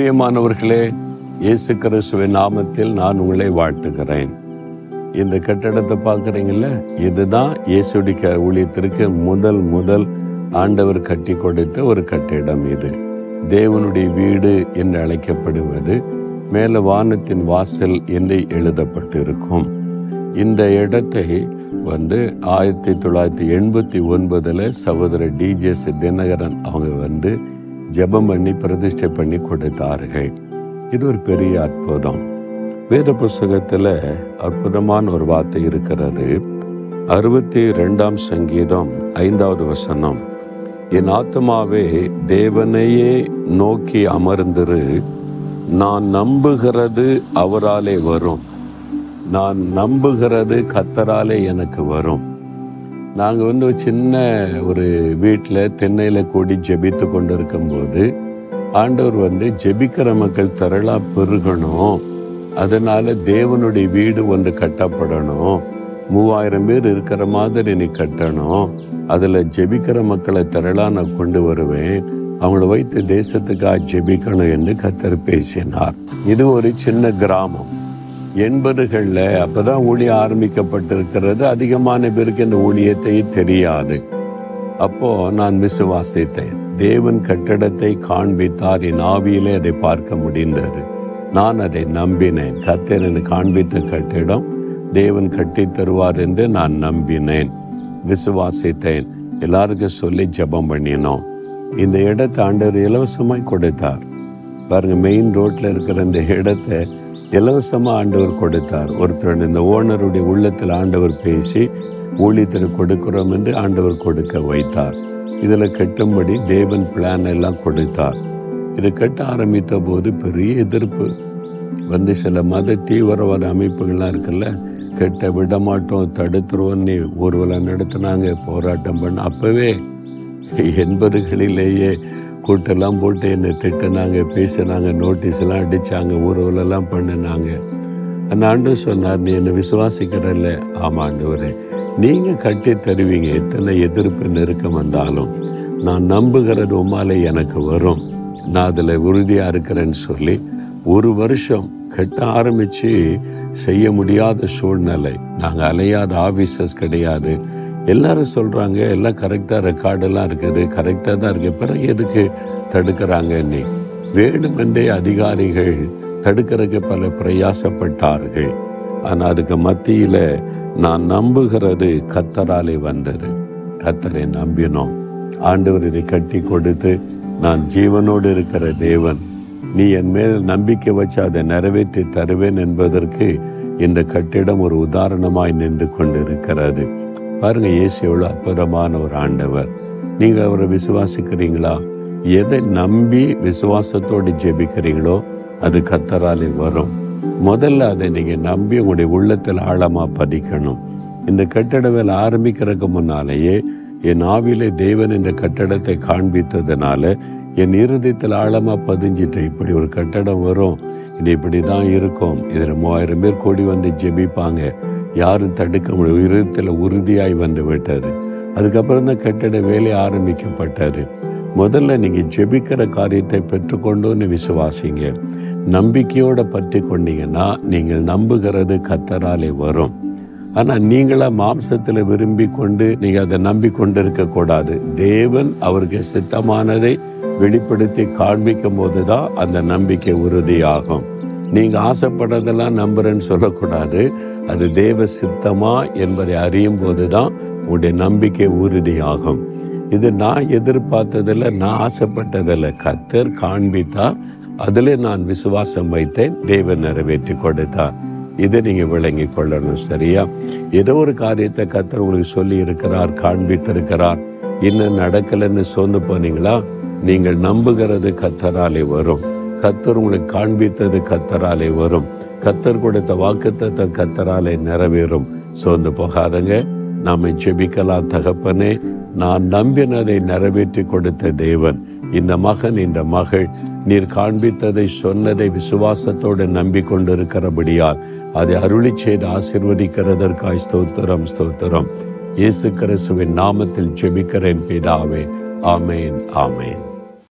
பிரியமானவர்களே இயேசு கிறிஸ்துவின் நாமத்தில் நான் உங்களை வாழ்த்துகிறேன். இந்த கட்டடத்தை பார்க்குறீங்கல்ல இதுதான் இயேசுடிக்க ஊழியத்திற்கு முதல் முதல் ஆண்டவர் கட்டி கொடுத்த ஒரு கட்டிடம் இது. தேவனுடைய வீடு என்று அழைக்கப்படுவது மேலே வானத்தின் வாசல் என்று எழுதப்பட்டிருக்கும். இந்த இடத்தை வந்து ஆயிரத்தி தொள்ளாயிரத்தி எண்பத்தி ஒன்பதில் சகோதரர் டிஜெஸ் தினகரன் அவங்க வந்து ஜெபம் பண்ணி பிரதிஷ்டை பண்ணி கொடுத்தார்கள். இது ஒரு பெரிய அற்புதம். வேத புஸ்தகத்தில் அற்புதமான ஒரு வார்த்தை இருக்கிறது. அறுபத்தி ரெண்டாம் சங்கீதம் ஐந்தாவது வசனம். என் ஆத்மாவே தேவனையே நோக்கி அமர்ந்திரு. நான் நம்புகிறது அவராலே வரும். நான் நம்புகிறது கத்தராலே எனக்கு வரும். நாங்கள் வந்து ஒரு சின்ன ஒரு வீட்டில் தென்னையில் கூடி ஜெபித்து கொண்டு இருக்கும்போது ஆண்டவர் வந்து ஜெபிக்கிற மக்கள் திரளாக பெருகணும். அதனால் தேவனுடைய வீடு ஒன்று கட்டப்படணும். மூவாயிரம் பேர் இருக்கிற மாதிரி நீ கட்டணும். அதில் ஜெபிக்கிற மக்களை திரளாக நான் கொண்டு வருவேன். அவங்கள வைத்து தேசத்துக்காக ஜெபிக்கணும் என்று கத்தர் பேசினார். இது ஒரு சின்ன கிராமம். எண்பதுகளில் அப்போ தான் ஊழியம் ஆரம்பிக்கப்பட்டிருக்கிறது. அதிகமான பேருக்கு இந்த ஊழியத்தை தெரியாது. அப்போது நான் விசுவாசித்தேன். தேவன் கட்டடத்தை காண்பித்தார். என் ஆவியிலே அதை பார்க்க முடிந்தது. நான் அதை நம்பினேன். கத்தர் என காண்பித்த கட்டிடம் தேவன் கட்டி தருவார் என்று நான் நம்பினேன். விசுவாசித்தேன். எல்லாருக்கும் சொல்லி ஜெபம் பண்ணினோம். இந்த இடத்தை ஆண்டவர் இலவசமாய் கொடுத்தார். பாருங்க மெயின் ரோட்டில் இருக்கிற இந்த இடத்தை இலவசமாக ஆண்டவர் கொடுத்தார். ஒருத்தர் இந்த ஓனருடைய உள்ளத்தில் ஆண்டவர் பேசி ஊழியத்தில் கொடுக்கிறோம் என்று ஆண்டவர் கொடுக்க வைத்தார். இதில் கட்டும்படி தேவன் பிளான் எல்லாம் கொடுத்தார். இதை கட்ட ஆரம்பித்த போது பெரிய எதிர்ப்பு. வந்து சில மத தீவிரவாத அமைப்புகள்லாம் இருக்குல்ல கெட்ட விடமாட்டோம் தடுத்துருவோன்னு ஊர்வலம் நடத்தினாங்க போராட்டம் பண்ண அப்போவே எண்பதுகளிலேயே கூட்டெல்லாம் போட்டு என்னை திட்டுனாங்க பேசினாங்க நோட்டீஸ் எல்லாம் அடிச்சாங்க ஊர்வலெல்லாம் பண்ணினாங்க. அந்த ஆண்டு சொன்னார் நீ என்னை விசுவாசிக்கிறல்ல. ஆமா ஆண்டவரே. நீங்கள் கட்டி தருவீங்க எத்தனை எதிர்ப்பு நெருக்கம் வந்தாலும். நான் நம்புகிறது உமாலே எனக்கு வரும். நான் அதில் உறுதியாக இருக்கிறேன்னு சொல்லி ஒரு வருஷம் கட்ட ஆரம்பிச்சு செய்ய முடியாத சூழ்நிலை. நாங்கள் அலையாத ஆஃபீஸர்ஸ் கிடையாது. எல்லாரும் சொல்றாங்க எல்லாம் கரெக்டாக ரெக்கார்டெல்லாம் இருக்குது கரெக்டாக தான் இருக்குது பிறகு எதுக்கு தடுக்கிறாங்க நீ வேணுமென்றே அதிகாரிகள் தடுக்கிறதுக்கு பல பிரயாசப்பட்டார்கள். ஆனால் அதுக்கு மத்தியில் நான் நம்புகிறது கத்தராலே வந்தது. கத்தரை நம்பினோம். ஆண்டவர் இதை கட்டி கொடுத்து நான் ஜீவனோடு இருக்கிற தேவன். நீ என் மேல் நம்பிக்கை வச்சு அதை நிறைவேற்றி தருவேன் என்பதற்கு இந்த கட்டிடம் ஒரு உதாரணமாய் நின்று கொண்டிருக்கிறது. பாருங்க இயேசு எவ்வளோ அற்புதமான ஒரு ஆண்டவர். நீங்க அவரை விசுவாசிக்கிறீங்களா? எதை நம்பி விசுவாசத்தோடு ஜெபிக்கிறீங்களோ அது கத்தராலே வரும். முதல்ல அதை நீங்க நம்பி உங்களுடைய உள்ளத்தில் ஆழமா பதிக்கணும். இந்த கட்டட வேலை ஆரம்பிக்கிறதுக்கு முன்னாலேயே என் ஆவிலே தேவன் இந்த கட்டடத்தை காண்பித்ததுனால என் இருதயத்தில் ஆழமா பதிஞ்சிட்டு இப்படி ஒரு கட்டடம் வரும். இது இப்படி தான் இருக்கும். இதில் மூவாயிரம் பேர் கோடி வந்து ஜெபிப்பாங்க. யாரும் தடுக்க முடியும் உயரத்தில் உறுதியாய் வந்து விட்டார். அதுக்கப்புறம் தான் கட்டட வேலை ஆரம்பிக்கப்பட்டார். முதல்ல நீங்கள் ஜெபிக்கிற காரியத்தை பெற்றுக்கொண்டோன்னு விசுவாசிங்க. நம்பிக்கையோட பற்றி கொண்டீங்கன்னா நீங்கள் நம்புகிறது கத்தராலே வரும். ஆனால் நீங்களாக மாம்சத்தில் விரும்பி கொண்டு நீங்கள் அதை நம்பி கொண்டிருக்க கூடாது. தேவன் அவருக்கு சித்தமானதை வெளிப்படுத்தி காண்பிக்கும் போதுதான் அந்த நம்பிக்கை உறுதியாகும். நீங்கள் ஆசைப்படுறதெல்லாம் நம்புறேன்னு சொல்லக்கூடாது. அது தேவ சித்தமா என்பதை அறியும் போது தான் உங்களுடைய நம்பிக்கை உறுதியாகும். இது நான் எதிர்பார்த்ததில் நான் ஆசைப்பட்டதில் கத்தர் காண்பித்தார். அதில் நான் விசுவாசம் வைத்தேன். தேவன் நிறைவேற்றி கொடுத்தார். இதை நீங்கள் விளங்கி கொள்ளணும் சரியா? ஏதோ ஒரு காரியத்தை கத்தர் உங்களுக்கு சொல்லி இருக்கிறார் காண்பித்திருக்கிறார். இன்னும் நடக்கலைன்னு சோர்ந்து போனீங்களா? நீங்கள் நம்புகிறது கத்தராலே வரும். கத்தர் உங்களுக்கு காண்பித்தது கத்தராலே வரும். கத்தர் கொடுத்த வாக்குத்தத்தை கத்தராலே நிறைவேறும். சோர்ந்து போகாதங்க நாம் ஜெபிக்கலாம் தகப்பனே. நான் நம்பினதை நிறைவேற்றி கொடுத்த தேவன். இந்த மகன் இந்த மகள் நீர் காண்பித்ததை சொன்னதை விசுவாசத்தோடு நம்பிக்கொண்டிருக்கிறபடியால் அதை அருளி செய்து ஆசிர்வதிக்கிறதற்காய் ஸ்தோத்திரம் ஸ்தோத்திரம். இயேசு கிறிஸ்துவின் நாமத்தில் ஜெபிக்கிறேன் பிதாவே. ஆமேன் ஆமேன்.